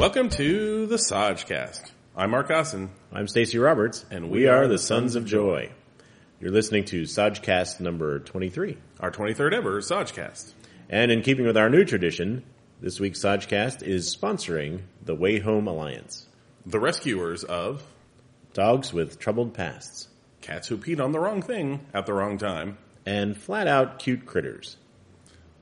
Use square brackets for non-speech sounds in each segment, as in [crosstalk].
Welcome to the Sajcast. I'm Mark Gossen. I'm Stacy Roberts, And we are the Sons of Joy. You're listening to Sajcast number 23. our 23rd ever Sajcast. And in keeping with our new tradition, this week's Sajcast is sponsoring the Way Home Alliance. The rescuers of Dogs with troubled pasts cats who peed on the wrong thing at the wrong time. and flat out cute critters.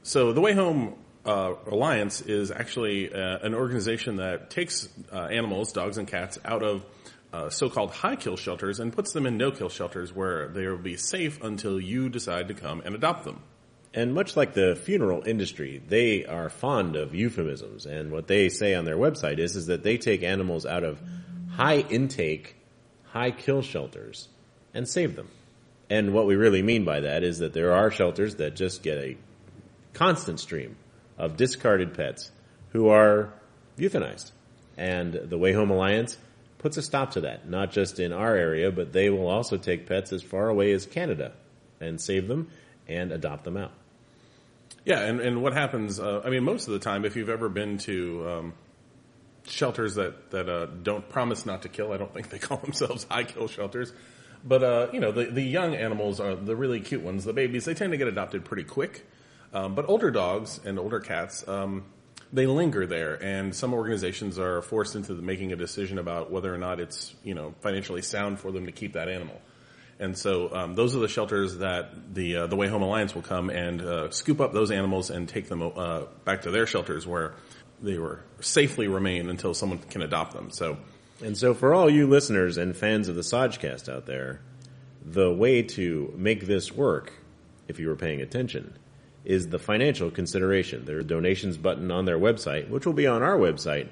So the Way Home uh, Alliance is actually uh, an organization that takes uh, animals, dogs and cats, out of uh, so-called high kill shelters and puts them in no kill shelters where they will be safe until you decide to come and adopt them. And much like the funeral industry, they are fond of euphemisms. And what they say on their website is, is that they take animals out of high intake, high kill shelters and save them. And what we really mean by that is that there are shelters that just get a constant stream of discarded pets who are euthanized. And the Way Home Alliance puts a stop to that, not just in our area, but they will also take pets as far away as Canada and save them and adopt them out. Yeah, and, and what happens, uh, I mean, most of the time, if you've ever been to um, shelters that, that uh, don't promise not to kill, I don't think they [laughs] call themselves high kill shelters, but, uh, you know, the, the young animals are the really cute ones, the babies, they tend to get adopted pretty quick. Um, but older dogs and older cats, um, they linger there, and some organizations are forced into making a decision about whether or not it's, you know, financially sound for them to keep that animal. And so um, those are the shelters that the uh, the Way Home Alliance will come and uh, scoop up those animals and take them uh, back to their shelters where they were safely remain until someone can adopt them. So And so for all you listeners and fans of the Sajcast out there, the way to make this work, if you were paying attention, is the financial consideration. There's a donations button on their website, which will be on our website,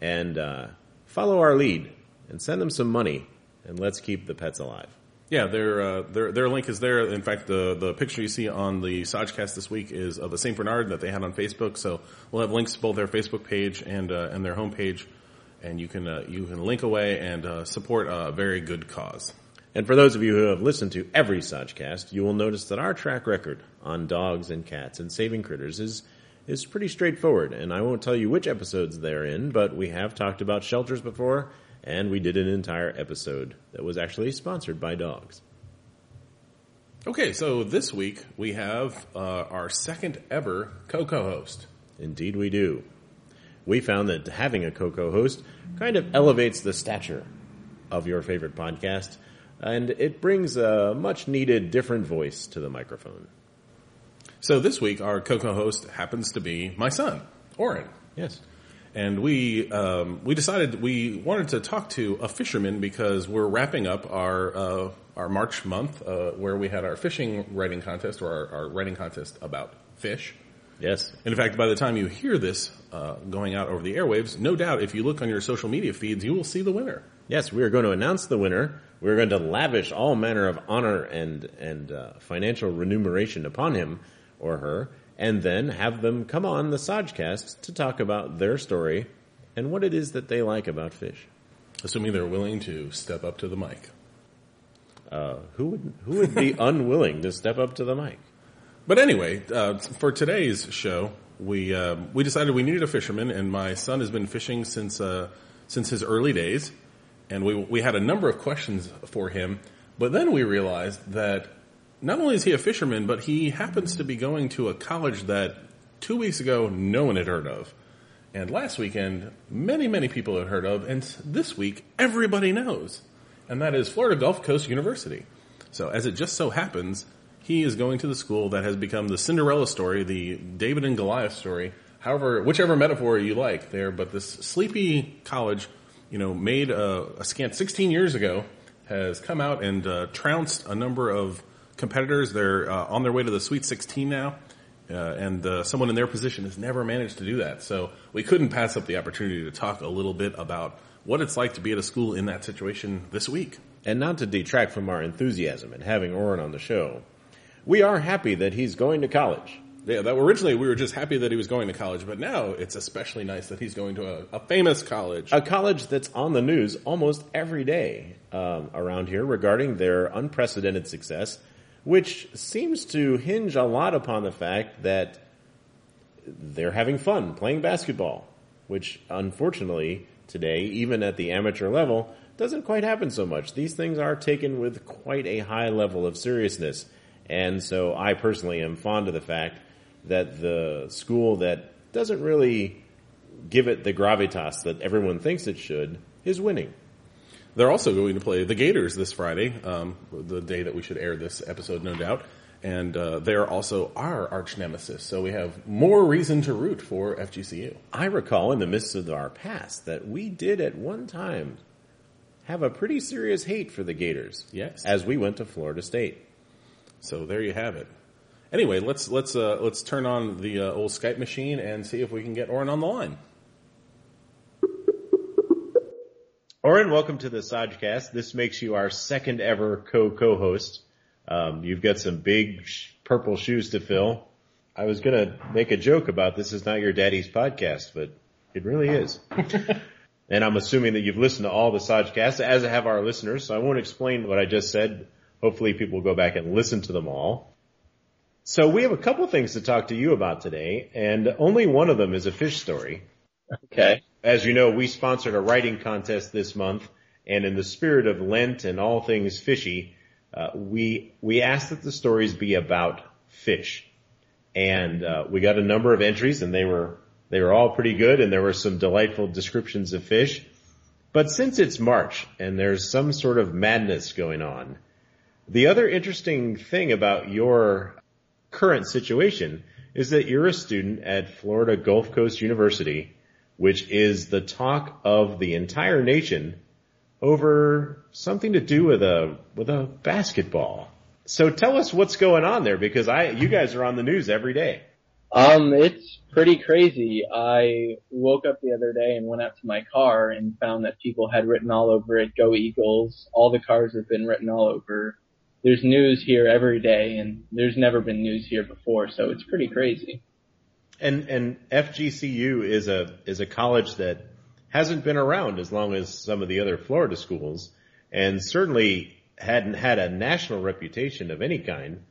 and uh, follow our lead and send them some money, and let's keep the pets alive. yeah, their uh, their their link is there. In fact, the the picture you see on the Sajcast this week is of a Saint Bernard that they had on Facebook. So we'll have links to both their Facebook page and uh, and their homepage, and you can uh, you can link away and uh, support a very good cause. And for those of you who have listened to every Sajcast, you will notice that our track record on dogs and cats and saving critters is is pretty straightforward. And I won't tell you which episodes they're in, but we have talked about shelters before, and we did an entire episode that was actually sponsored by dogs. Okay, so this week we have uh, our second ever co-co-host. Indeed, we do. We found that having a co host kind of elevates the stature of your favorite podcast, and it brings a much needed different voice to the microphone. So this week our co-co-host happens to be my son, Oren. Yes. And we um, we decided we wanted to talk to a fisherman because we're wrapping up our uh, our March month uh, where we had our fishing writing contest or our, our writing contest about fish. Yes. And in fact, by the time you hear this uh, going out over the airwaves, no doubt if you look on your social media feeds, you will see the winner. Yes, we are going to announce the winner. We're going to lavish all manner of honor and and uh, financial remuneration upon him or her, and then have them come on the Sajcast to talk about their story and what it is that they like about fish. Assuming they're willing to step up to the mic. Uh, who would who would be [laughs] unwilling to step up to the mic? But anyway, uh, for today's show, we uh, we decided we needed a fisherman, and my son has been fishing since uh, since his early days, and we we had a number of questions for him. But then we realized that not only is he a fisherman, but he happens to be going to a college that two weeks ago no one had heard of, and last weekend many many people had heard of, and this week everybody knows, and that is Florida Gulf Coast University. So as it just so happens, he is going to the school that has become the Cinderella story, the David and Goliath story, however, whichever metaphor you like there, but this sleepy college, you know, made a, a scant 16 years ago, has come out and uh, trounced a number of competitors. They're uh, on their way to the Sweet 16 now, uh, and uh, someone in their position has never managed to do that. So we couldn't pass up the opportunity to talk a little bit about what it's like to be at a school in that situation this week. And not to detract from our enthusiasm in having Oren on the show, we are happy that he's going to college. Yeah, that originally we were just happy that he was going to college, but now it's especially nice that he's going to a, a famous college. A college that's on the news almost every day um, around here regarding their unprecedented success, which seems to hinge a lot upon the fact that they're having fun playing basketball. which unfortunately today, even at the amateur level, doesn't quite happen so much. These things are taken with quite a high level of seriousness. And so I personally am fond of the fact that the school that doesn't really give it the gravitas that everyone thinks it should is winning. They're also going to play the Gators this Friday, um, the day that we should air this episode, no doubt. And uh, they're also our arch nemesis, so we have more reason to root for FGCU. I recall in the midst of our past that we did at one time have a pretty serious hate for the Gators. Yes. As we went to Florida State. So there you have it. Anyway, let's let's uh, let's turn on the uh, old Skype machine and see if we can get Oren on the line. Oren, welcome to the Sajcast. This makes you our second ever co-co-host. Um, you've got some big sh- purple shoes to fill. I was gonna make a joke about this is not your daddy's podcast, but it really is. [laughs] and I'm assuming that you've listened to all the Sajcasts, as have our listeners, so I won't explain what I just said. Hopefully people will go back and listen to them all. So we have a couple things to talk to you about today, and only one of them is a fish story. Okay. As you know, we sponsored a writing contest this month, and in the spirit of Lent and all things fishy, uh, we we asked that the stories be about fish, and uh, we got a number of entries, and they were they were all pretty good, and there were some delightful descriptions of fish. But since it's March and there's some sort of madness going on, the other interesting thing about your current situation is that you're a student at Florida Gulf Coast University, which is the talk of the entire nation over something to do with a with a basketball. So tell us what's going on there because I you guys are on the news every day. Um, it's pretty crazy. I woke up the other day and went out to my car and found that people had written all over it, go Eagles. All the cars have been written all over. There's news here every day and there's never been news here before, so it's pretty crazy. And and FGCU is a is a college that hasn't been around as long as some of the other Florida schools and certainly hadn't had a national reputation of any kind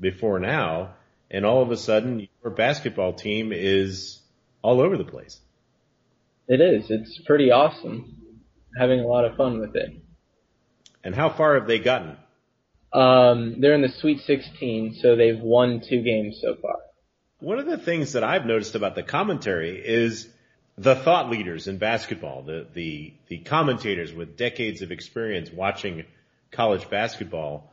before now. And all of a sudden your basketball team is all over the place. It is. It's pretty awesome. Having a lot of fun with it. And how far have they gotten? Um, they're in the Sweet 16, so they've won two games so far. One of the things that I've noticed about the commentary is the thought leaders in basketball, the, the, the commentators with decades of experience watching college basketball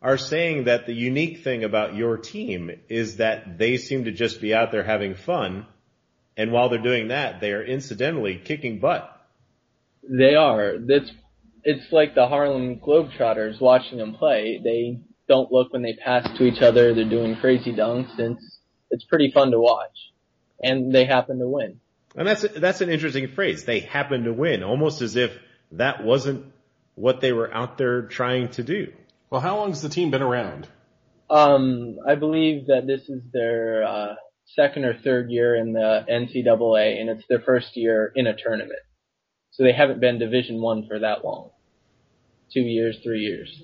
are saying that the unique thing about your team is that they seem to just be out there having fun. And while they're doing that, they are incidentally kicking butt. They are. That's it's like the Harlem Globetrotters watching them play. They don't look when they pass to each other. They're doing crazy dunks. And it's it's pretty fun to watch, and they happen to win. And that's that's an interesting phrase. They happen to win, almost as if that wasn't what they were out there trying to do. Well, how long has the team been around? Um, I believe that this is their uh, second or third year in the NCAA, and it's their first year in a tournament. So they haven't been Division One for that long. Two years, three years.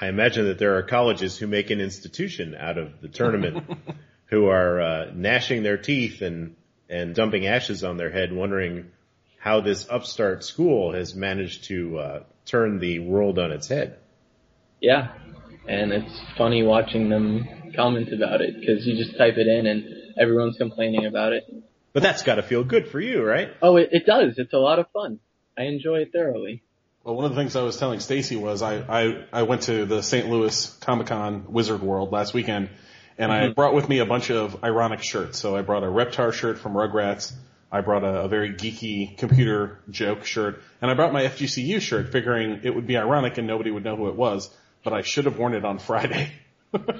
I imagine that there are colleges who make an institution out of the tournament, [laughs] who are uh, gnashing their teeth and and dumping ashes on their head, wondering how this upstart school has managed to uh, turn the world on its head. Yeah, and it's funny watching them comment about it because you just type it in and everyone's complaining about it. But that's got to feel good for you, right? Oh, it, it does. It's a lot of fun. I enjoy it thoroughly. Well, one of the things I was telling Stacy was I, I, I went to the St. Louis Comic Con Wizard World last weekend and I mm-hmm. brought with me a bunch of ironic shirts. So I brought a Reptar shirt from Rugrats. I brought a, a very geeky computer joke shirt and I brought my FGCU shirt figuring it would be ironic and nobody would know who it was, but I should have worn it on Friday. [laughs]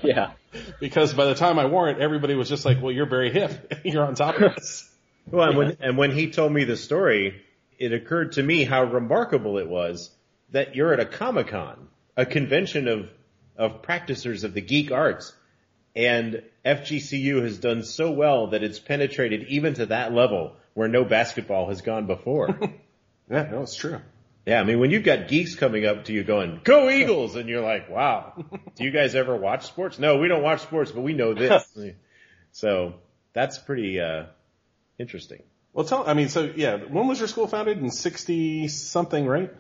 Yeah. because by the time I wore it, everybody was just like, well, you're very hip. [laughs] you're on top of this. Well, and when, [laughs] and when he told me the story, it occurred to me how remarkable it was that you're at a Comic Con, a convention of, of practicers of the geek arts, and FGCU has done so well that it's penetrated even to that level where no basketball has gone before. [laughs] Yeah, no, it's true. yeah, I mean, when you've got geeks coming up to you going, go Eagles, and you're like, wow, [laughs] do you guys ever watch sports? No, we don't watch sports, but we know this. [laughs] so that's pretty, uh, interesting. Well, tell, I mean, so yeah, when was your school founded? In 60 something, right?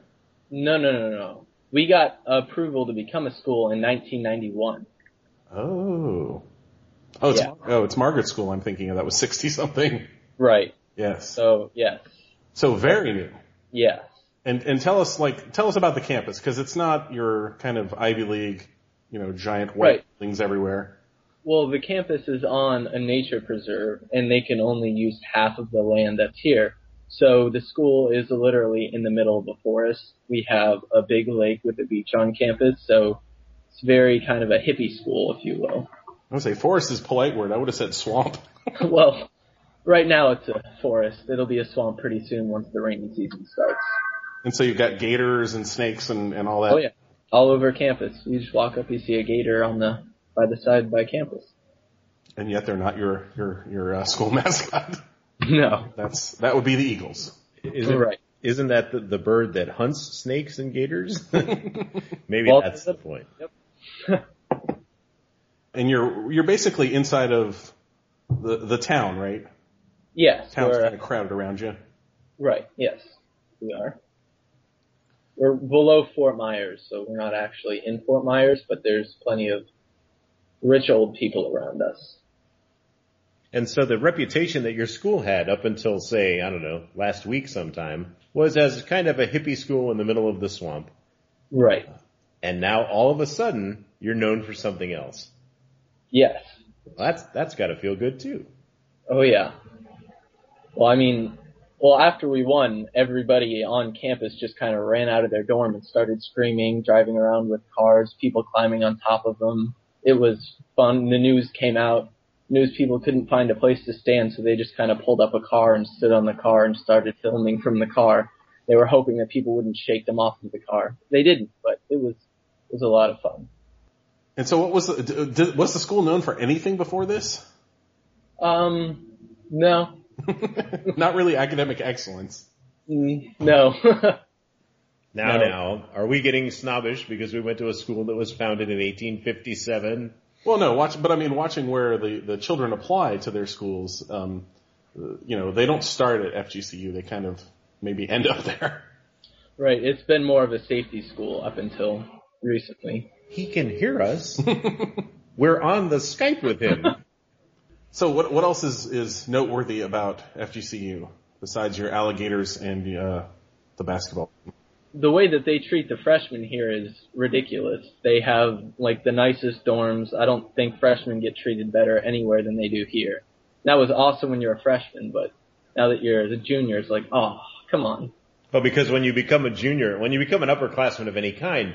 No, no, no, no. We got approval to become a school in 1991. Oh. Oh, it's, Yeah. oh, it's Margaret School I'm thinking of. That was 60 something. Right. Yes. So, yes. So very new. Yes. And, and tell us, like, tell us about the campus, cause it's not your kind of Ivy League, you know, giant white Right. buildings everywhere. Well, the campus is on a nature preserve, and they can only use half of the land that's here. So the school is literally in the middle of a forest. We have a big lake with a beach on campus, so it's very kind of a hippie school, if you will. I would say forest is a polite word. I would have said swamp. [laughs] [laughs] well, right now it's a forest. It'll be a swamp pretty soon once the rainy season starts. And so you've got gators and snakes and, and all that. Oh yeah, all over campus. You just walk up, you see a gator on the by the side by campus. And yet they're not your, your, your uh, school [laughs] mascot. No, That's, that would be the Eagles. Isn't, right. isn't that the, the bird that hunts snakes and gators? [laughs] Maybe Well, that's the point. [laughs] And you're, you're basically inside of the, the town, right? Yes, Town's we're- kind of crowded around you. Right, yes, we are. We're below Fort Myers, so we're not actually in Fort Myers, but there's plenty of rich old people around us. And so the reputation that your school had up until say, I don't know, last week sometime was as kind of a hippie school in the middle of the swamp. Right, And now all of a sudden you're known for something else. yes. Well, that's, that's gotta feel good too. Oh yeah. Well, I mean, well, after we won, everybody on campus just kind of ran out of their dorm and started screaming, driving around with cars, people climbing on top of them. It was fun. The news came out. News people couldn't find a place to stand, so they just kind of pulled up a car and stood on the car and started filming from the car. They were hoping that people wouldn't shake them off of the car. They didn't, but it was it was a lot of fun. And so what was the, d- d- was the school known for anything before this? Um, no, [laughs] Not really academic excellence. Mm, no. [laughs] Now, No. now, are we getting snobbish because we went to a school that was founded in 1857? Well, no, watch, but I mean, watching where the, the children apply to their schools, um, you know, they don't start at FGCU. They kind of maybe end up there. Right, it's been more of a safety school up until recently. He can hear us. [laughs] We're on the Skype with him. [laughs] So what, what else is, is noteworthy about FGCU besides your alligators and, uh, the basketball? The way that they treat the freshmen here is ridiculous. They have like the nicest dorms. I don't think freshmen get treated better anywhere than they do here. That was awesome when you're a freshman, but now that you're a junior, it's like, oh, come on. But because when you become a junior, when you become an upperclassman of any kind,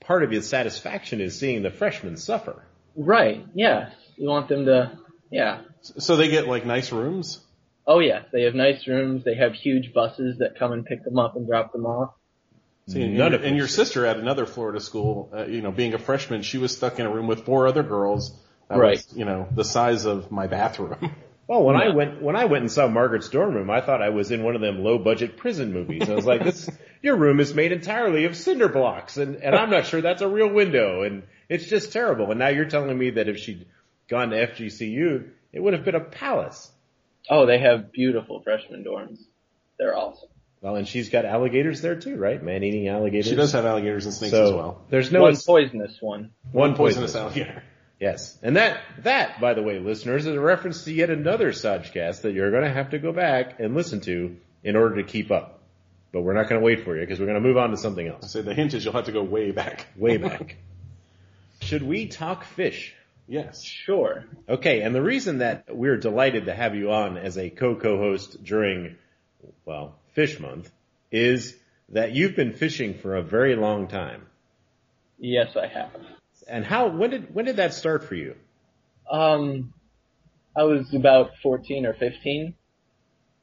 part of your satisfaction is seeing the freshmen suffer. Right, yeah. You want them to, yeah. So they get like nice rooms? Oh yeah, they have nice rooms. They have huge buses that come and pick them up and drop them off. See, and, None your, of and your sister at another Florida school, uh, you know, being a freshman, she was stuck in a room with four other girls. That Right. Was, you know, the size of my bathroom. [laughs] Well, when I went when I went and saw Margaret's dorm room, I thought I was in one of them low budget prison movies. I was like, "This [laughs] your room is made entirely of cinder blocks, and and I'm not sure that's a real window, and it's just terrible." And now you're telling me that if she'd gone to FGCU, it would have been a palace. Oh, they have beautiful freshman dorms. They're awesome. Well, and she's got alligators there too, right? Man eating alligators. she does have alligators and snakes so as well. there's no one poisonous one. one Poisonous poisonous. alligator. Yes, and that that by the way, listeners, is a reference to yet another Sajcast that you're going to have to go back and listen to in order to keep up. But we're not going to wait for you because we're going to move on to something else. So the hint is you'll have to go way back. Way [laughs] back. Should we talk fish? Yes. Sure. Okay, and the reason that we're delighted to have you on as a co-co-host during, well, Fish Month is that you've been fishing for a very long time. Yes, I have. And how, when did, when did that start for you? Um, I was about 14 or 15.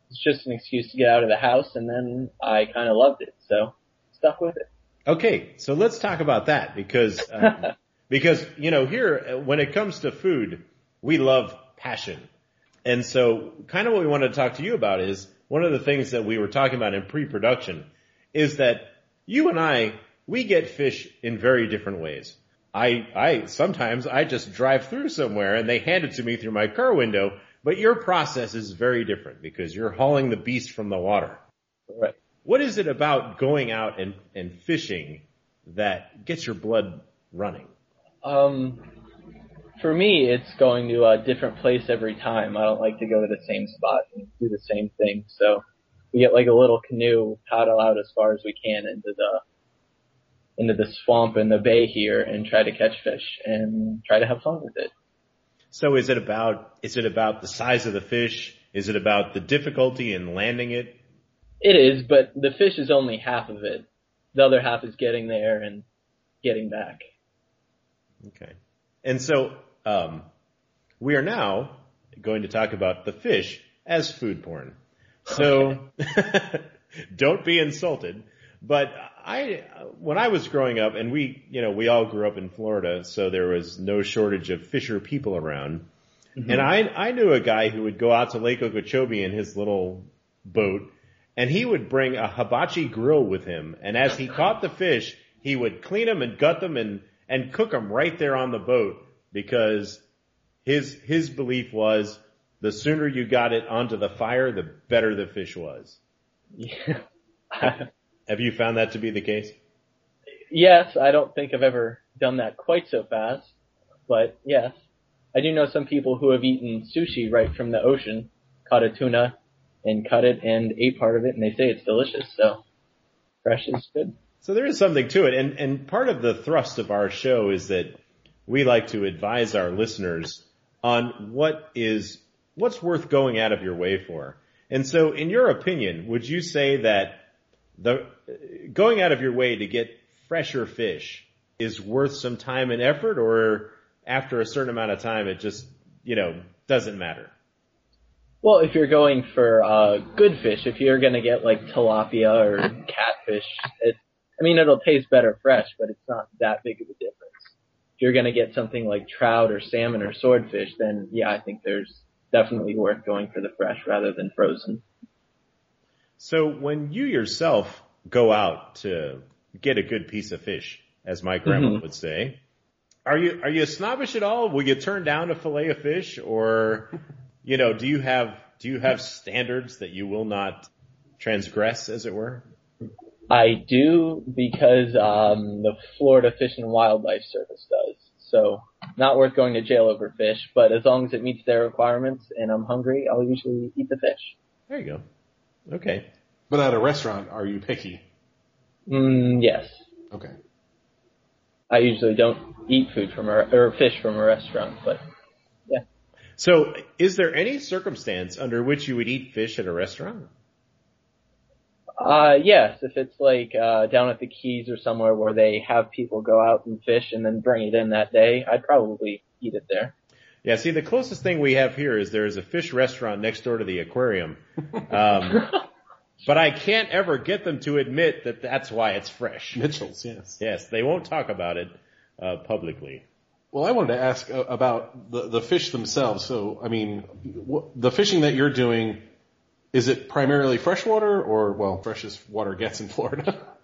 It's just an excuse to get out of the house, and then I kind of loved it, so stuck with it. Okay, so let's talk about that because, um, [laughs] because, you know, here, uh, when it comes to food, we love passion. And so kind of what we wanted to talk to you about is one of the things that we were talking about in pre-production is that you and I, we get fish in very different ways. I, I, sometimes I just drive through somewhere and they hand it to me through my car window. But your process is very different because you're hauling the beast from the water. Right. What is it about going out and, and fishing that gets your blood running? Um, for me, it's going to a different place every time. I don't like to go to the same spot and do the same thing. So we get like a little canoe, paddle out as far as we can into the into the swamp in the bay here and try to catch fish and try to have fun with it. So is it about, is it about the size of the fish? Is it about the difficulty in landing it? It is, but the fish is only half of it. The other half is getting there and getting back. Okay. And so, um, we are now going to talk about the fish as food porn. So, [laughs] don't be insulted. But I, when I was growing up, and we, you know, we all grew up in Florida, so there was no shortage of fisher people around. Mm-hmm. And I, I knew a guy who would go out to Lake Okeechobee in his little boat, and he would bring a hibachi grill with him. And as he caught the fish, he would clean them and gut them and, and cook them right there on the boat because his, his belief was the sooner you got it onto the fire, the better the fish was. Yeah. Have you found that to be the case? Yes, I don't think I've ever done that quite so fast, but yes. I do know some people who have eaten sushi right from the ocean, caught a tuna and cut it and ate part of it and they say it's delicious, so fresh is good. So there is something to it and, and part of the thrust of our show is that we like to advise our listeners on what is, what's worth going out of your way for. And so in your opinion, would you say that the going out of your way to get fresher fish is worth some time and effort or after a certain amount of time it just, you know, doesn't matter? Well, if you're going for uh, good fish, if you're going to get like tilapia or catfish, it, I mean, it'll taste better fresh, but it's not that big of a difference. If you're going to get something like trout or salmon or swordfish, then yeah, I think there's definitely worth going for the fresh rather than frozen. So when you yourself go out to get a good piece of fish, as my grandma mm-hmm. would say, are you are you snobbish at all? Will you turn down a fillet of fish, or you know, do you have do you have standards that you will not transgress, as it were? I do because um, the Florida Fish and Wildlife Service does. So not worth going to jail over fish, but as long as it meets their requirements and I'm hungry, I'll usually eat the fish. There you go. Okay. But at a restaurant, are you picky? Mm, yes. Okay. I usually don't eat food from a, or fish from a restaurant, but yeah. So, is there any circumstance under which you would eat fish at a restaurant? Uh, yes, if it's like, uh, down at the Keys or somewhere where they have people go out and fish and then bring it in that day, I'd probably eat it there. Yeah, see, the closest thing we have here is there is a fish restaurant next door to the aquarium. Um, [laughs] but I can't ever get them to admit that that's why it's fresh. Mitchell's, yes. Yes, they won't talk about it uh, publicly. Well, I wanted to ask uh, about the, the fish themselves. So, I mean, the fishing that you're doing, is it primarily freshwater or, well, fresh as water gets in Florida? [laughs]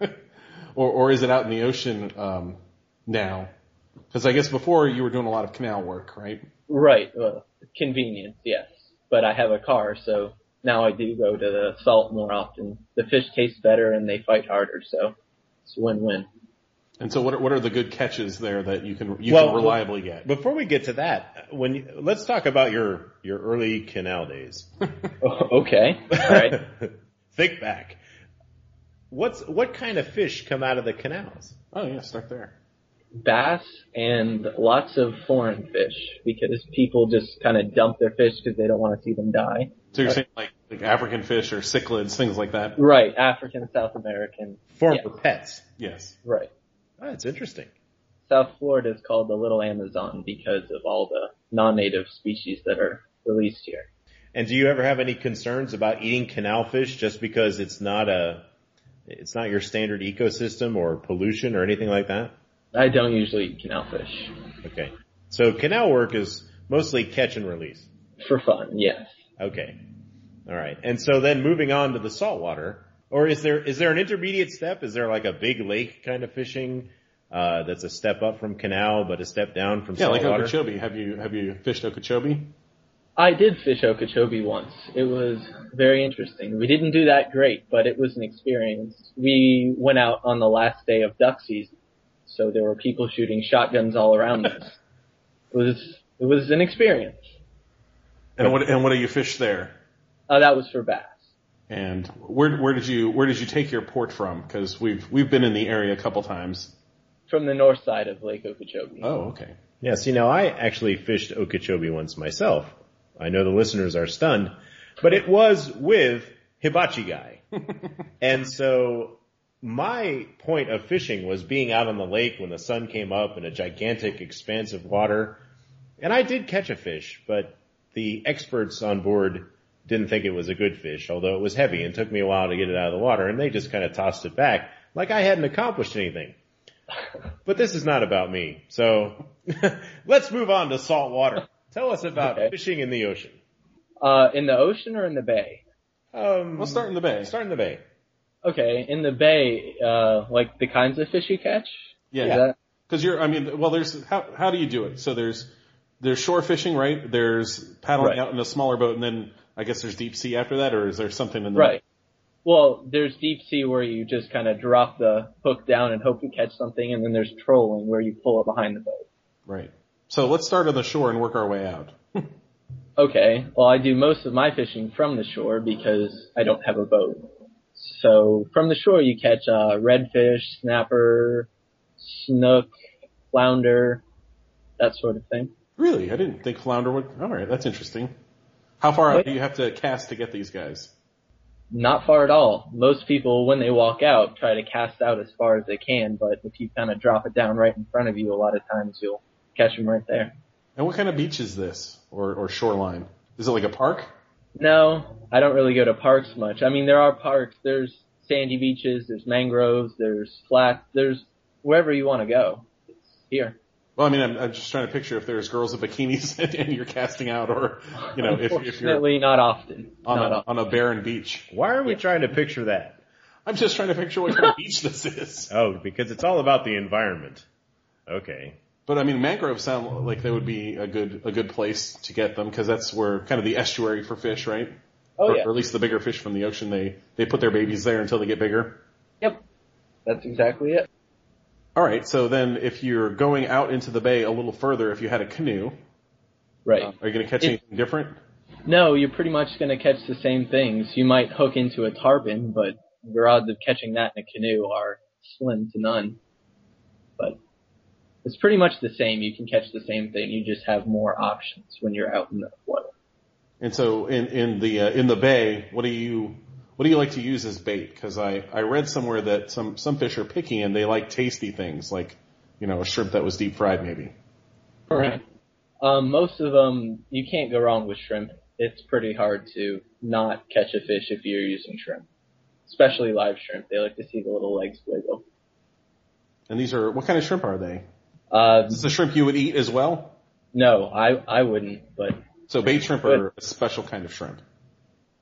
or, or is it out in the ocean um, now? Because I guess before you were doing a lot of canal work, right? Right. Well, convenience, yes. But I have a car, so now I do go to the salt more often. The fish taste better and they fight harder, so it's win-win. And so, what are, what are the good catches there that you can you well, can reliably get? Before we get to that, when you, let's talk about your your early canal days. [laughs] okay, all right. [laughs] Think back. What's what kind of fish come out of the canals? Oh yeah, start there bass and lots of foreign fish because people just kind of dump their fish because they don't want to see them die. So you're saying like, like African fish or cichlids, things like that? Right, African, South American. Form for pets. Yes. Right. Ah, oh, that's interesting. South Florida is called the Little Amazon because of all the non-native species that are released here. And do you ever have any concerns about eating canal fish just because it's not a, it's not your standard ecosystem or pollution or anything like that? I don't usually eat canal fish. Okay. So canal work is mostly catch and release. For fun, yes. Okay. All right. And so then moving on to the saltwater, or is there is there an intermediate step? Is there like a big lake kind of fishing uh, that's a step up from canal, but a step down from yeah, saltwater? like Okeechobee. Have you have you fished Okeechobee? I did fish Okeechobee once. It was very interesting. We didn't do that great, but it was an experience. We went out on the last day of duck season, so there were people shooting shotguns all around us. It was it was an experience. And what and what do you fish there? Uh, that was for bass. And where where did you where did you take your port from? Because we've we've been in the area a couple times. From the north side of Lake Okeechobee. Oh, okay. Yeah, see now I actually fished Okeechobee once myself. I know the listeners are stunned, but it was with Hibachi Guy. [laughs] and so my point of fishing was being out on the lake when the sun came up in a gigantic expanse of water. And I did catch a fish, but the experts on board didn't think it was a good fish, although it was heavy and took me a while to get it out of the water and they just kind of tossed it back like I hadn't accomplished anything. [laughs] But this is not about me. So [laughs] let's move on to salt water. Tell us about Okay. fishing in the ocean. Uh, in the ocean or in the bay? Um, Let's start in the bay. Start in the bay. Okay, in the bay, uh, like the kinds of fish you catch? Yeah, Is that- Because you're, I mean, well, there's how how do you do it? So there's there's shore fishing, right? There's paddling Right. out in a smaller boat, and then I guess there's deep sea after that, or is there something in the Right. Well, there's deep sea where you just kind of drop the hook down and hope you catch something, and then there's trolling where you pull it behind the boat. Right. So let's start on the shore and work our way out. [laughs] Okay, well I do most of my fishing from the shore because I don't have a boat. So from the shore you catch uh, redfish, snapper, snook, flounder, that sort of thing. Really, I didn't think flounder would. All right, that's interesting. How far out do you have to cast to get these guys? Not far at all. Most people, when they walk out, try to cast out as far as they can, but if you kind of drop it down right in front of you, a lot of times you'll catch them right there. And what kind of beach is this, or or shoreline? Is it like a park? No, I don't really go to parks much. I mean, there are parks. There's sandy beaches. There's mangroves. There's flats. There's wherever you want to go. It's here. Well, I mean, I'm, I'm just trying to picture if there's girls in bikinis and, [laughs] and you're casting out, or you know, if, if you're Unfortunately, not often. on not a often. on a barren beach. Why are we trying to picture that? I'm just trying to picture what kind of beach this is. [laughs] Oh, because it's all about the environment. Okay. But I mean, mangroves sound like they would be a good a good place to get them because that's where kind of the estuary for fish, right? Oh or, yeah. or at least the bigger fish from the ocean, they they put their babies there until they get bigger. Yep. That's exactly it. All right, so then if you're going out into the bay a little further, if you had a canoe, Right. are you going to catch anything different? No, you're pretty much going to catch the same things. You might hook into a tarpon, but your odds of catching that in a canoe are slim to none. But it's pretty much the same. You can catch the same thing. You just have more options when you're out in the water. And so in in the uh, in the bay, what do you what do you like to use as bait? Because I I read somewhere that some some fish are picky and they like tasty things, like you know a shrimp that was deep fried, maybe. Right. Um, most of them, you can't go wrong with shrimp. It's pretty hard to not catch a fish if you're using shrimp. Especially live shrimp. They like to see the little legs wiggle. And these are what kind of shrimp are they? Uh, Is this a shrimp you would eat as well? no, I, I wouldn't, but So bait shrimp are a special kind of shrimp.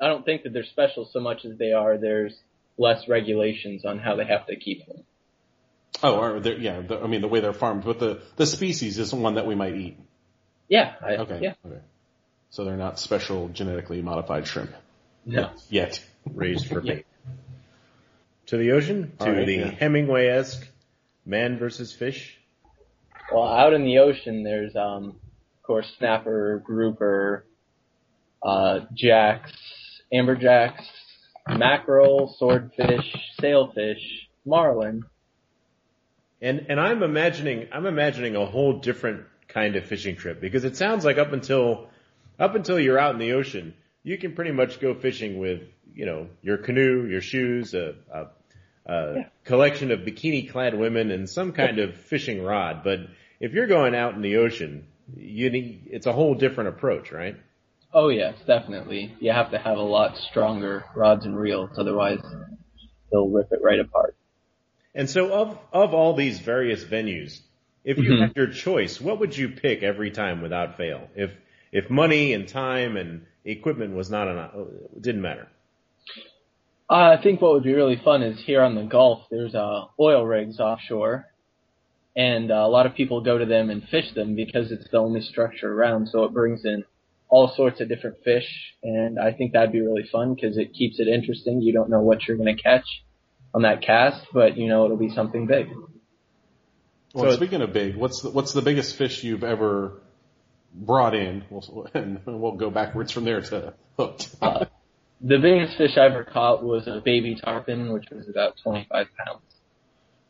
I don't think that they're special so much as they are there's less regulations on how they have to keep them. Oh, or they're, yeah, the, I mean the way they're farmed, but the the species is one that we might eat. Yeah, I, Okay. yeah, Okay. So they're not special genetically modified shrimp no. yet. Raised for [laughs] Yeah. bait. To the ocean? To All right, the yeah. Hemingway-esque man versus fish? Well, out in the ocean, there's, um, of course, snapper, grouper, uh, jacks, amberjacks, mackerel, swordfish, sailfish, marlin. And and I'm imagining I'm imagining a whole different kind of fishing trip because it sounds like up until up until you're out in the ocean, you can pretty much go fishing with you know your canoe, your shoes, a, a, a Yeah. collection of bikini clad women, and some kind of fishing rod. But if you're going out in the ocean, you need it's a whole different approach, right? Oh yes, definitely. You have to have a lot stronger rods and reels, otherwise they'll rip it right apart. And so of of all these various venues, if you Mhm. had your choice, what would you pick every time without fail? If if money and time and equipment was not an didn't matter. Uh, I think what would be really fun is here on the Gulf, there's uh, oil rigs offshore, and uh, a lot of people go to them and fish them because it's the only structure around, so it brings in all sorts of different fish, and I think that'd be really fun because it keeps it interesting. You don't know what you're going to catch on that cast, but you know it'll be something big. Well, So- speaking of big, what's the, what's the biggest fish you've ever brought in? We'll, and we'll go backwards from there to hooked. Uh, [laughs] the biggest fish I ever caught was a baby tarpon, which was about 25 pounds.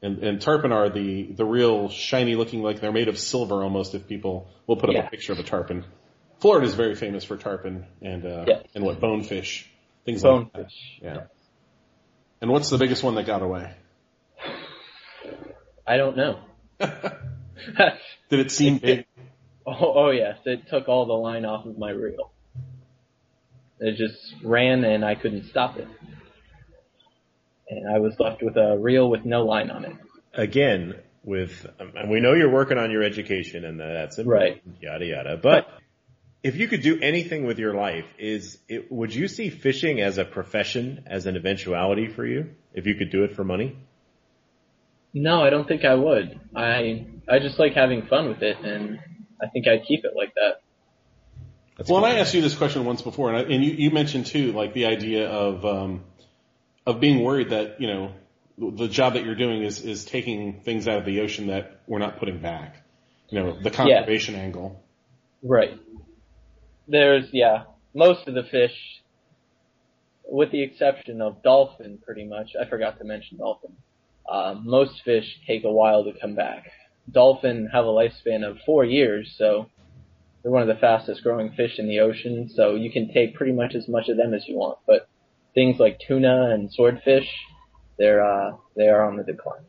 And, and tarpon are the, the real shiny looking like they're made of silver almost if people will put up Yeah. a picture of a tarpon. Florida is very famous for tarpon and, uh, Yes. and what, bonefish, things like that. Bonefish. Yeah. And what's the biggest one that got away? I don't know. [laughs] Did it seem big? [laughs] oh, oh yes, it took all the line off of my reel. It just ran and I couldn't stop it. And I was left with a reel with no line on it. Again, with um, and we know you're working on your education and that's important, Right. yada yada. But if you could do anything with your life, is it, would you see fishing as a profession, as an eventuality for you? If you could do it for money? No, I don't think I would. I I just like having fun with it, and I think I'd keep it like that. That's Well, cool. and I asked you this question once before, and, I, and you, you mentioned too, like the idea of um, of being worried that you know the job that you're doing is is taking things out of the ocean that we're not putting back. You know, the conservation angle. Right. There's yeah, most of the fish, with the exception of dolphin, pretty much. I forgot to mention dolphin. Uh, most fish take a while to come back. Dolphin have a lifespan of four years, so they're one of the fastest growing fish in the ocean. So you can take pretty much as much of them as you want. But things like tuna and swordfish, they're uh, they are on the decline.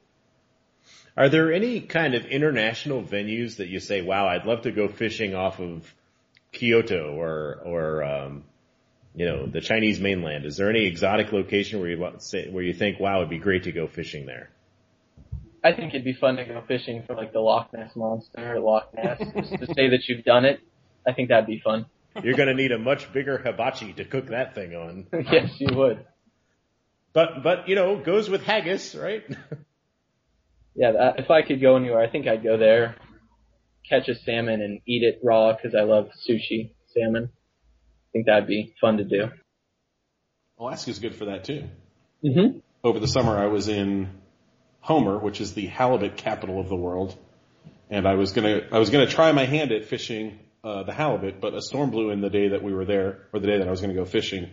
Are there any kind of international venues that you say, "Wow, I'd love to go fishing off of Kyoto or or um, you know the Chinese mainland"? Is there any exotic location where you say where you think, "Wow, it'd be great to go fishing there"? I think it'd be fun to go fishing for like the Loch Ness monster or Loch Ness, just to say that you've done it. I think that'd be fun. You're going to need a much bigger hibachi to cook that thing on. [laughs] yes, you would. But but you know, goes with haggis, right? [laughs] Yeah, that, if I could go anywhere, I think I'd go there, catch a salmon and eat it raw because I love sushi salmon. I think that'd be fun to do. Alaska's good for that too. hmm Over the summer, I was in Homer, which is the halibut capital of the world, and I was gonna I was gonna try my hand at fishing uh, the halibut, but a storm blew in the day that we were there, or the day that I was gonna go fishing,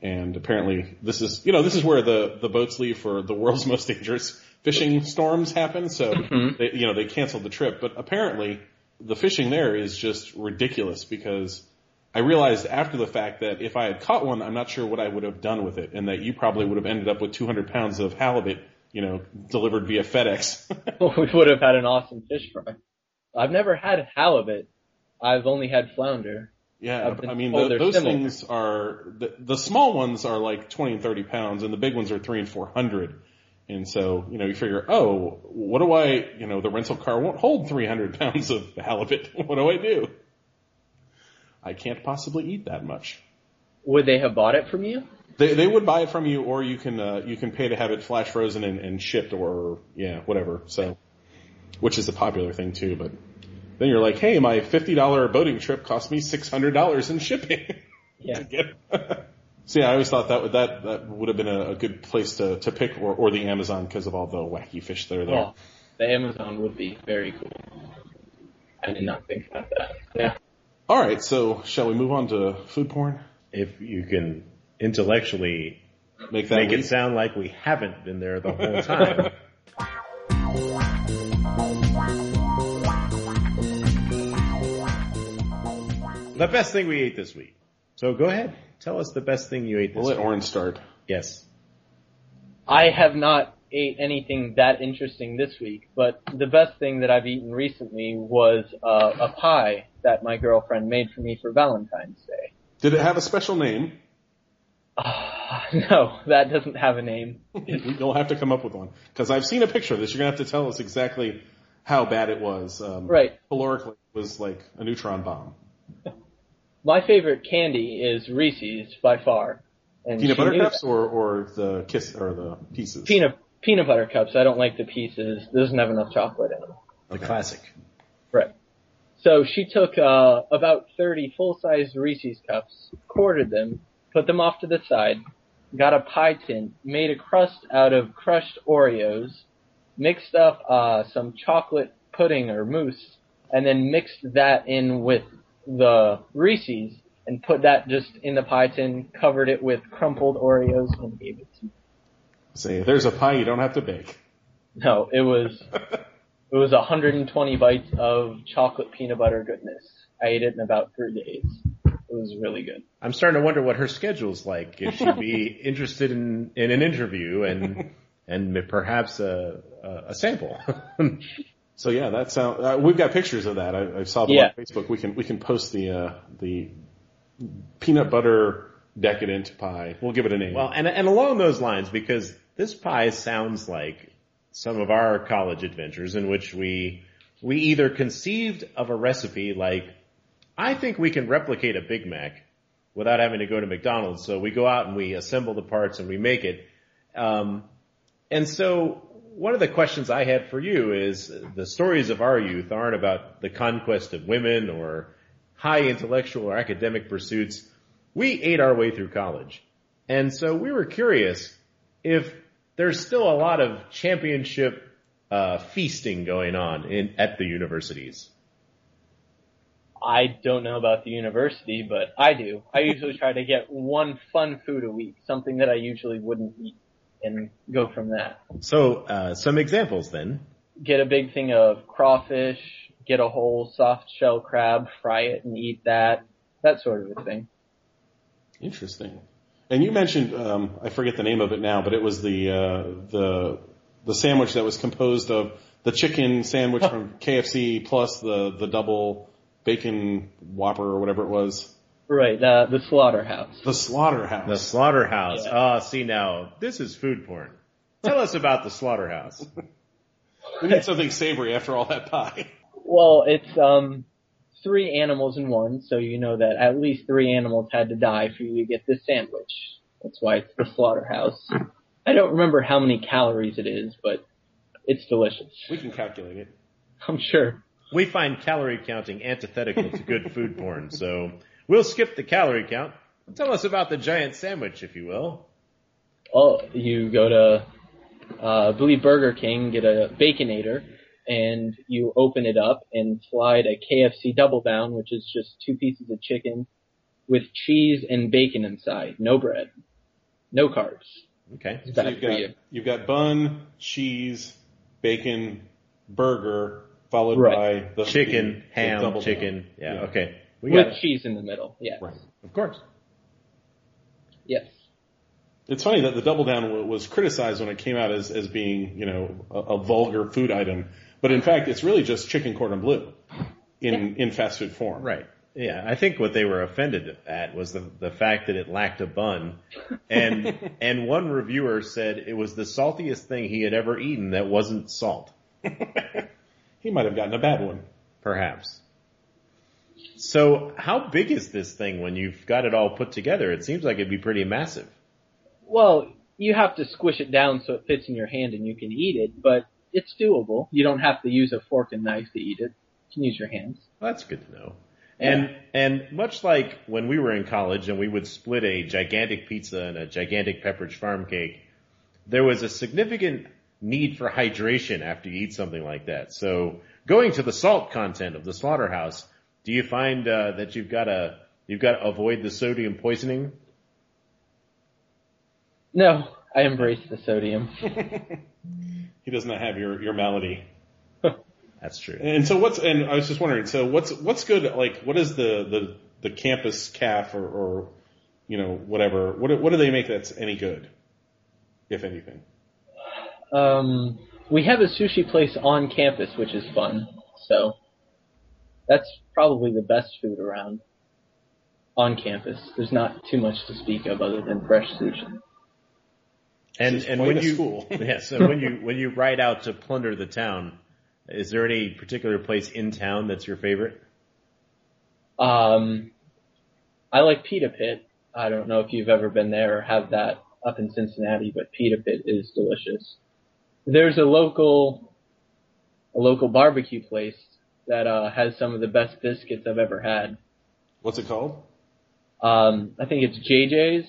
and apparently this is you know this is where the the boats leave for the world's [laughs] most dangerous fishing storms happen. So Mhm. they, you know they canceled the trip, but apparently the fishing there is just ridiculous because. I realized after the fact that if I had caught one, I'm not sure what I would have done with it, and that you probably would have ended up with 200 pounds of halibut, you know, delivered via FedEx. [laughs] [laughs] we would have had an awesome fish fry. I've never had halibut. I've only had flounder. yeah, I mean, the, those similar. things are the, the small ones are like 20 and 30 pounds, and the big ones are three and 400. And so, you know, you figure, oh, what do I, you know, the rental car won't hold 300 [laughs] pounds of halibut. [laughs] What do I do? I can't possibly eat that much. Would they have bought it from you? They they would buy it from you, or you can uh, you can pay to have it flash frozen and, and shipped, or yeah, whatever. So, which is a popular thing too. But then you're like, hey, my fifty dollar boating trip cost me six hundred dollars in shipping. [laughs] Yeah. To get. so yeah, I always thought that would that that would have been a, a good place to to pick, or or the Amazon because of all the wacky fish that are there. Oh, the Amazon would be very cool. I did not think about that. Yeah. All right, so shall we move on to food porn? If you can intellectually Make that make leap? it sound like we haven't been there the whole time. [laughs] the best thing we ate this week. So go ahead, tell us the best thing you ate this We'll let week. Oren start. Yes. I have not ate anything that interesting this week, but the best thing that I've eaten recently was uh, a pie that my girlfriend made for me for Valentine's Day. Did it have a special name? Ah, [sighs] no, that doesn't have a name. [laughs] You'll have to come up with one because I've seen a picture of this. You're gonna have to tell us exactly how bad it was. Um, Right. Calorically, it was like a neutron bomb. [laughs] My favorite candy is Reese's by far. And Peanut she butter cups or or the kiss or the pieces. Peanut peanut butter cups. I don't like the pieces. Doesn't have enough chocolate in them. The classic. Right. So she took uh, about 30 full-sized Reese's cups, quartered them, put them off to the side, got a pie tin, made a crust out of crushed Oreos, mixed up uh, some chocolate pudding or mousse, and then mixed that in with the Reese's and put that just in the pie tin, covered it with crumpled Oreos, and gave it to me. Say, there's a pie, you don't have to bake. No, it was it was 120 bites of chocolate peanut butter goodness. I ate it in about three days. It was really good. I'm starting to wonder what her schedule's like. If she'd be [laughs] interested in, in an interview and and perhaps a a, a sample. [laughs] So yeah, that sound. Uh, we've got pictures of that. I, I saw them Yeah. on Facebook. We can we can post the uh, the peanut butter decadent pie. We'll give it a name. well, and and along those lines, because this pie sounds like some of our college adventures in which we we either conceived of a recipe like I think we can replicate a Big Mac without having to go to McDonald's. So we go out and we assemble the parts and we make it. Um, and so one of the questions I had for you is the stories of our youth aren't about the conquest of women or high intellectual or academic pursuits. We ate our way through college. And so we were curious if there's still a lot of championship uh, feasting going on in, at the universities. I don't know about the university, but I do. I usually try to get one fun food a week, something that I usually wouldn't eat, and go from that. So uh, some examples then. Get a big thing of crawfish, get a whole soft shell crab, fry it and eat that, that sort of a thing. Interesting. And you mentioned um, I forget the name of it now, but it was the uh, the the sandwich that was composed of the chicken sandwich from KFC plus the the double bacon Whopper or whatever it was. Right, uh, the slaughterhouse. The slaughterhouse. The slaughterhouse. Yeah. Ah, see now, this is food porn. Tell us about the slaughterhouse. [laughs] we need something savory after all that pie. Well, it's um three animals in one, so you know that at least three animals had to die for you to get this sandwich. That's why it's the slaughterhouse. [laughs] I don't remember how many calories it is, but it's delicious. We can calculate it. I'm sure. We find calorie counting antithetical to good food porn, so we'll skip the calorie count. Tell us about the giant sandwich, if you will. Oh, you go to uh, I believe Burger King, get a Baconator, and you open it up and slide a KFC double down, which is just two pieces of chicken with cheese and bacon inside. No bread. No carbs. Okay. It's So you've got you. you've got bun, cheese, bacon, burger, followed Right. by the Chicken, the- the ham, double down. chicken. Yeah, Yeah. okay. We got With it. cheese in the middle. Yes. Right. Of course. Yes. It's funny that the double down was criticized when it came out as, as being, you know, a, a vulgar food item. But in fact, it's really just chicken cordon bleu in, in fast food form. Right. Yeah, I think what they were offended at was the the fact that it lacked a bun, and [laughs] and one reviewer said it was the saltiest thing he had ever eaten that wasn't salt. [laughs] He might have gotten a bad one. Perhaps. So, how big is this thing when you've got it all put together? It seems like it'd be pretty massive. Well, you have to squish it down so it fits in your hand and you can eat it, but it's doable. You don't have to use a fork and knife to eat it. You can use your hands. Well, that's good to know. And and much like when we were in college and we would split a gigantic pizza and a gigantic Pepperidge Farm cake, there was a significant need for hydration after you eat something like that. So going to the salt content of the slaughterhouse, do you find uh, that you've got to you've got to avoid the sodium poisoning? No, I embrace the sodium. [laughs] He does not have your, your malady. [laughs] That's true. And so what's, and I was just wondering, so what's, what's good, like, what is the, the, the campus calf or, or, you know, whatever, what, do- what do they make that's any good? If anything. Um, we have a sushi place on campus, which is fun. So that's probably the best food around on campus. There's not too much to speak of other than fresh sushi. And and when you school. [laughs] yeah, so when you when you ride out to plunder the town, is there any particular place in town that's your favorite? Um, I like Pita Pit. I don't know if you've ever been there or have that up in Cincinnati, but Pita Pit is delicious. There's a local, a local barbecue place that uh, has some of the best biscuits I've ever had. What's it called? Um, I think it's JJ's.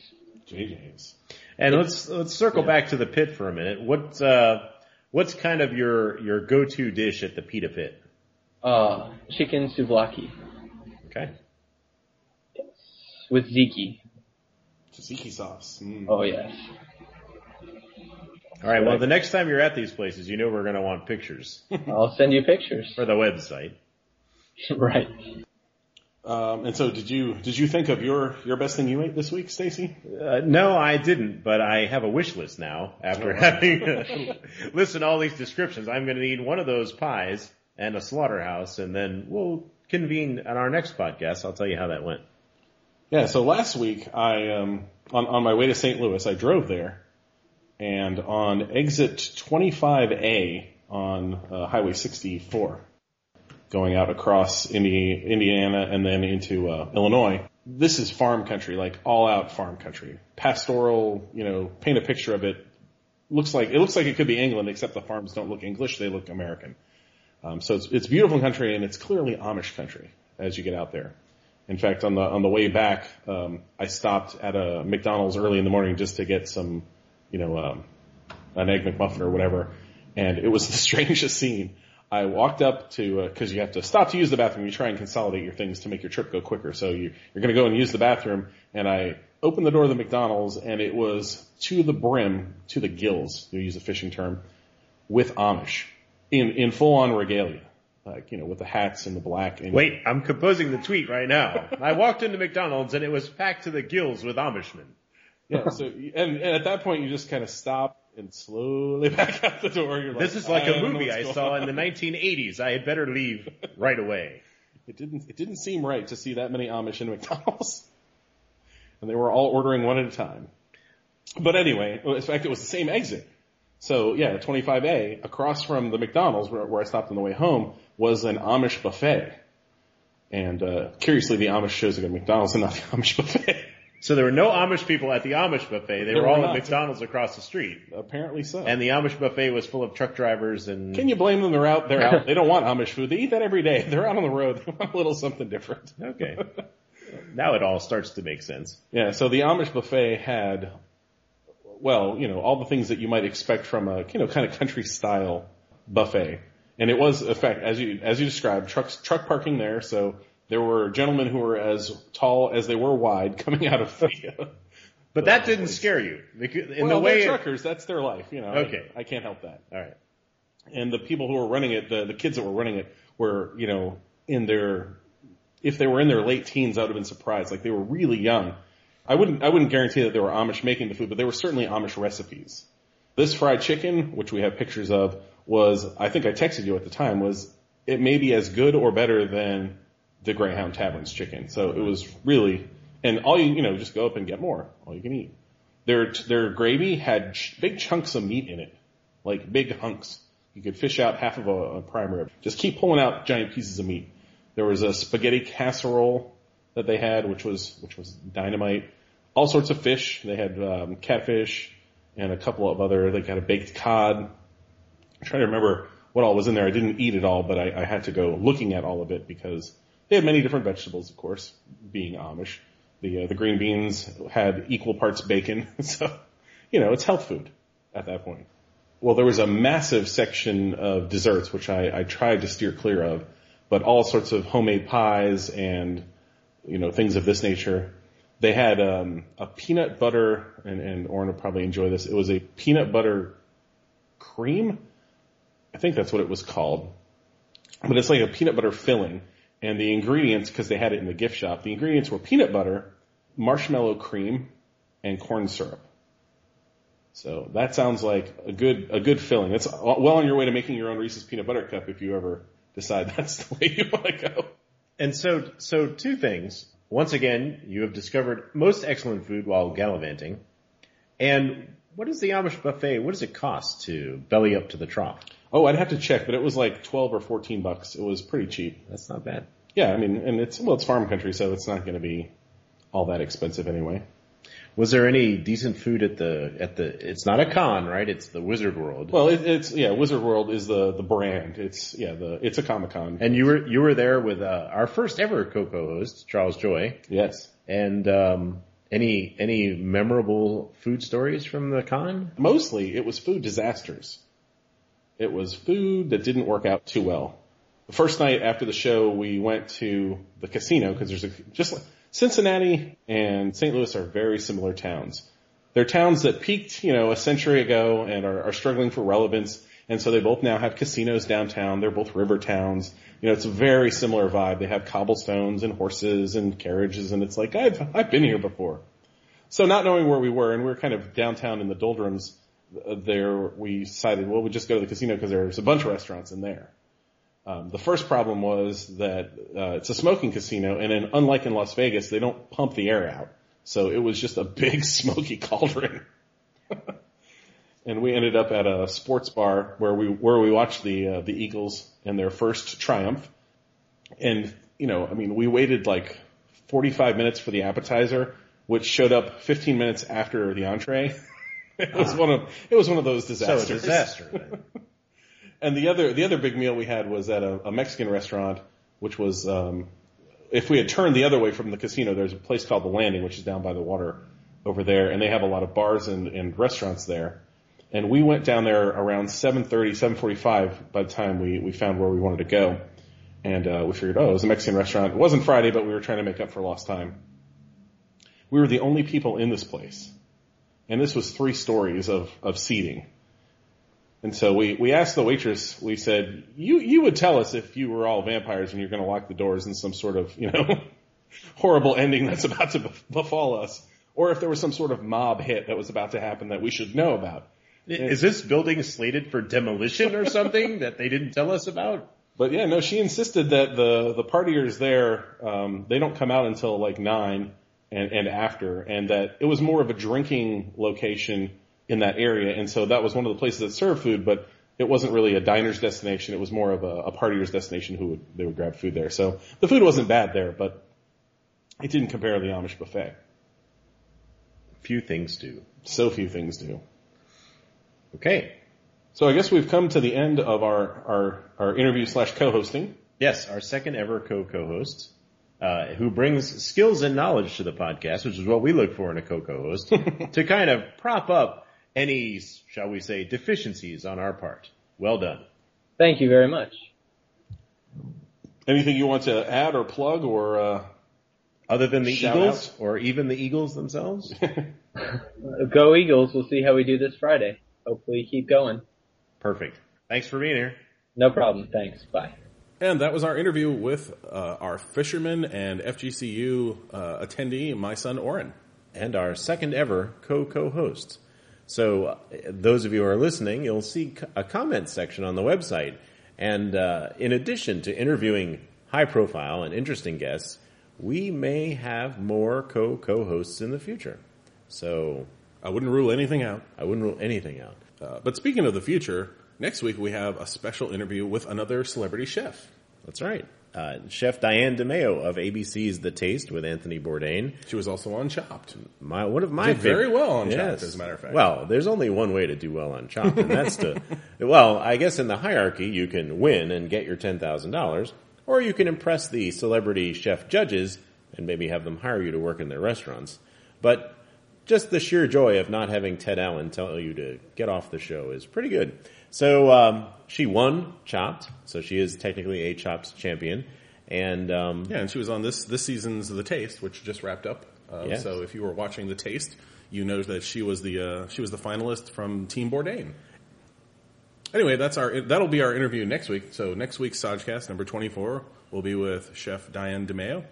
JJ's. And let's let's circle back to the pit for a minute. What uh, what's kind of your your go to dish at the pita pit? Uh, chicken souvlaki Okay. Yes. with ziki. Tzatziki sauce. Mm. Oh yes. All right. Well, the next time you're at these places, you know we're going to want pictures [laughs] I'll send you pictures. for the website. [laughs] right. Um, and so, did you did you think of your your best thing you ate this week, Stacy? Uh, no, I didn't, but I have a wish list now. After Oh, wow. having [laughs] listened to all these descriptions, I'm going to need one of those pies and a slaughterhouse, and then we'll convene on our next podcast. I'll tell you how that went. Yeah. So last week, I um, on on my way to St. Louis, I drove there, and on exit 25A on uh, Highway 64, going out across Indi- Indiana and then into uh, Illinois. This is farm country, like all out farm country, pastoral. You know, paint a picture of it. Looks like it looks like it could be England, except the farms don't look English; they look American. Um, so it's it's beautiful country, and it's clearly Amish country as you get out there. In fact, on the on the way back, um, I stopped at a McDonald's early in the morning just to get some, you know, um, an egg McMuffin or whatever, and it was [laughs] the strangest scene. I walked up to because you have to stop to use the bathroom. You try and consolidate your things to make your trip go quicker. So you, you're going to go and use the bathroom, and I opened the door of the McDonald's, and it was to the brim, to the gills, to use a fishing term, with Amish in in full on regalia, like you know, with the hats and the black. And Wait, I'm composing the tweet right now. I walked into McDonald's and it was packed to the gills with Amishmen. Yeah. So, and, and at that point, you just kind of stop and slowly [laughs] back out the door. You're like, This is like a movie I saw on. in the 1980s. I had better leave [laughs] right away. It didn't. It didn't seem right to see that many Amish in McDonald's, [laughs] and they were all ordering one at a time. But anyway, in fact, it was the same exit. So yeah, 25A across from the McDonald's where, where I stopped on the way home was an Amish buffet. And uh, curiously, the Amish shows up at McDonald's and not the Amish buffet. So there were no Amish people at the Amish buffet. They There were all at McDonald's across the street. Apparently so. And the Amish buffet was full of truck drivers and Can you blame them? They're out. They're out. They don't want Amish food. They eat that every day. [laughs] They're out on the road. They want a little something different. Okay. now it all starts to make sense. Yeah. So the Amish buffet had, well, you know, all the things that you might expect from a, you know, kind of country style buffet. And it was, in fact, as you, as you described, trucks, truck parking there. So there were gentlemen who were as tall as they were wide coming out of the, [laughs] But that didn't scare you. In well, the way they're it- truckers. That's their life. You know, I- Okay. I, can't help that. all right. and the people who were running it, the, the kids that were running it were, you know, in their, if they were in their late teens, I would have been surprised. Like they were really young. I wouldn't, I wouldn't guarantee that they were Amish making the food, but they were certainly Amish recipes. This fried chicken, which we have pictures of, was, I think I texted you at the time, was, it may be as good or better than the Greyhound Tavern's chicken. So it was really, and all you, you know, just go up and get more. All you can eat. Their, their gravy had ch- big chunks of meat in it. Like big hunks. You could fish out half of a, a prime rib. Just keep pulling out giant pieces of meat. There was a spaghetti casserole that they had, which was, which was dynamite. All sorts of fish. They had, um, catfish and a couple of other, they got a baked cod. I'm trying to remember what all was in there. I didn't eat it all, but I, I had to go looking at all of it because they had many different vegetables, of course, being Amish. The, uh, the green beans had equal parts bacon. [laughs] so, you know, it's health food at that point. Well, there was a massive section of desserts, which I, I tried to steer clear of, but all sorts of homemade pies and, you know, things of this nature. They had, um, a peanut butter, and, and Orrin will probably enjoy this. It was a peanut butter cream. I think that's what it was called. But it's like a peanut butter filling. And the ingredients, because they had it in the gift shop, the ingredients were peanut butter, marshmallow cream, and corn syrup. So that sounds like a good a good filling. That's well on your way to making your own Reese's peanut butter cup if you ever decide [laughs] that's the way you want to go. And so, so two things. Once again, you have discovered most excellent food while gallivanting. And what is the Amish buffet? What does it cost to belly up to the trough? Oh, I'd have to check, but it was like twelve or fourteen bucks. It was pretty cheap. That's not bad. Yeah, I mean, and it's well, it's farm country, so it's not going to be all that expensive anyway. Was there any decent food at the at the? It's not a con, right? It's the Wizard World. Well, it, it's yeah. Wizard World is the the brand. It's yeah. The it's a Comic Con. and you were you were there with uh, our first ever co-host, Charles Joy. yes, And um, any any memorable food stories from the con? mostly it was food disasters. It was food that didn't work out too well. The first night after the show, we went to the casino because there's a just like Cincinnati and St. Louis are very similar towns. They're towns that peaked, you know, a century ago and are, are struggling for relevance. And so they both now have casinos downtown. They're both river towns. You know, it's a very similar vibe. They have cobblestones and horses and carriages and it's like, I've, I've been here before. So not knowing where we were and we were kind of downtown in the doldrums there, we decided, well, we just go to the casino because there's a bunch of restaurants in there. Um, the first problem was that uh, it's a smoking casino, and in, unlike in Las Vegas, they don't pump the air out. So it was just a big [laughs] smoky cauldron. [laughs] and we ended up at a sports bar where we where we watched the uh, the Eagles in their first triumph. And you know, I mean, we waited like 45 minutes for the appetizer, which showed up 15 minutes after the entree. [laughs] it was one of it was one of those disasters. So disaster. [laughs] And the other the other big meal we had was at a, a Mexican restaurant, which was um, if we had turned the other way from the casino, there's a place called the Landing, which is down by the water over there, and they have a lot of bars and, and restaurants there. And we went down there around 7:30, 7:45 by the time we we found where we wanted to go, and uh, we figured, oh, it was a Mexican restaurant. It wasn't Friday, but we were trying to make up for lost time. We were the only people in this place, and this was three stories of of seating. And so we, we asked the waitress, we said, you, you would tell us if you were all vampires and you're going to lock the doors in some sort of, you know, [laughs] horrible ending that's about to bef- befall us. Or if there was some sort of mob hit that was about to happen that we should know about. Is this building slated for demolition or something [laughs] that they didn't tell us about? But yeah, no, she insisted that the, the partiers there, um, they don't come out until like nine and, and after, and that it was more of a drinking location in that area. And so that was one of the places that served food, but it wasn't really a diner's destination. It was more of a, a partier's destination who would, they would grab food there. So the food wasn't bad there, but it didn't compare to the Amish buffet. Few things do. So few things do. Okay. So I guess we've come to the end of our, our, our interview slash co-hosting. Yes, our second ever co-co-host, uh, who brings skills and knowledge to the podcast, which is what we look for in a co-co-host, [laughs] to kind of prop up any, shall we say, deficiencies on our part. Well done. Thank you very much. Anything you want to add or plug or, uh, Other than the Eagles, out. or even the Eagles themselves? [laughs] [laughs] Go Eagles. We'll see how we do this Friday. Hopefully keep going. Perfect. Thanks for being here. No problem. Thanks. Bye. And that was our interview with uh, our fisherman and FGCU uh, attendee, my son Oren. and our second ever co-co-host. So uh, those of you who are listening, you'll see a comment section on the website. And uh, in addition to interviewing high-profile and interesting guests, we may have more co-co-hosts in the future. So I wouldn't rule anything out. I wouldn't rule anything out. Uh, but speaking of the future, next week we have a special interview with another celebrity chef. That's right. Uh, Chef Diane DeMeo of ABC's The Taste with Anthony Bourdain. She was also on Chopped. My one of my Did very well on Chopped, as a matter of fact. Well, there's only one way to do well on Chopped, and that's to [laughs] well, I guess in the hierarchy you can win and get your ten thousand dollars, or you can impress the celebrity chef judges and maybe have them hire you to work in their restaurants. But just the sheer joy of not having Ted Allen tell you to get off the show is pretty good. So um, she won Chopped, so she is technically a Chopped champion, and um, Yeah, and she was on this this season's The Taste, which just wrapped up. Uh, Yes. So if you were watching The Taste, you know that she was the uh, she was the finalist from Team Bourdain. Anyway, that's our that'll be our interview next week. So next week's Sajcast number twenty four will be with Chef Diane DeMeo,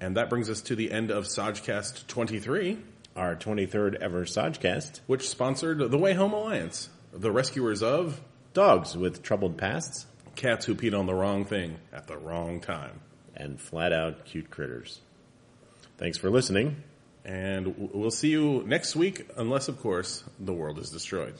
and that brings us to the end of Sajcast twenty three, our 23rd ever Sajcast. which sponsored the Way Home Alliance, the rescuers of Dogs with troubled pasts cats who peed on the wrong thing at the wrong time. and flat out cute critters. Thanks for listening. And we'll see you next week, unless, of course, the world is destroyed.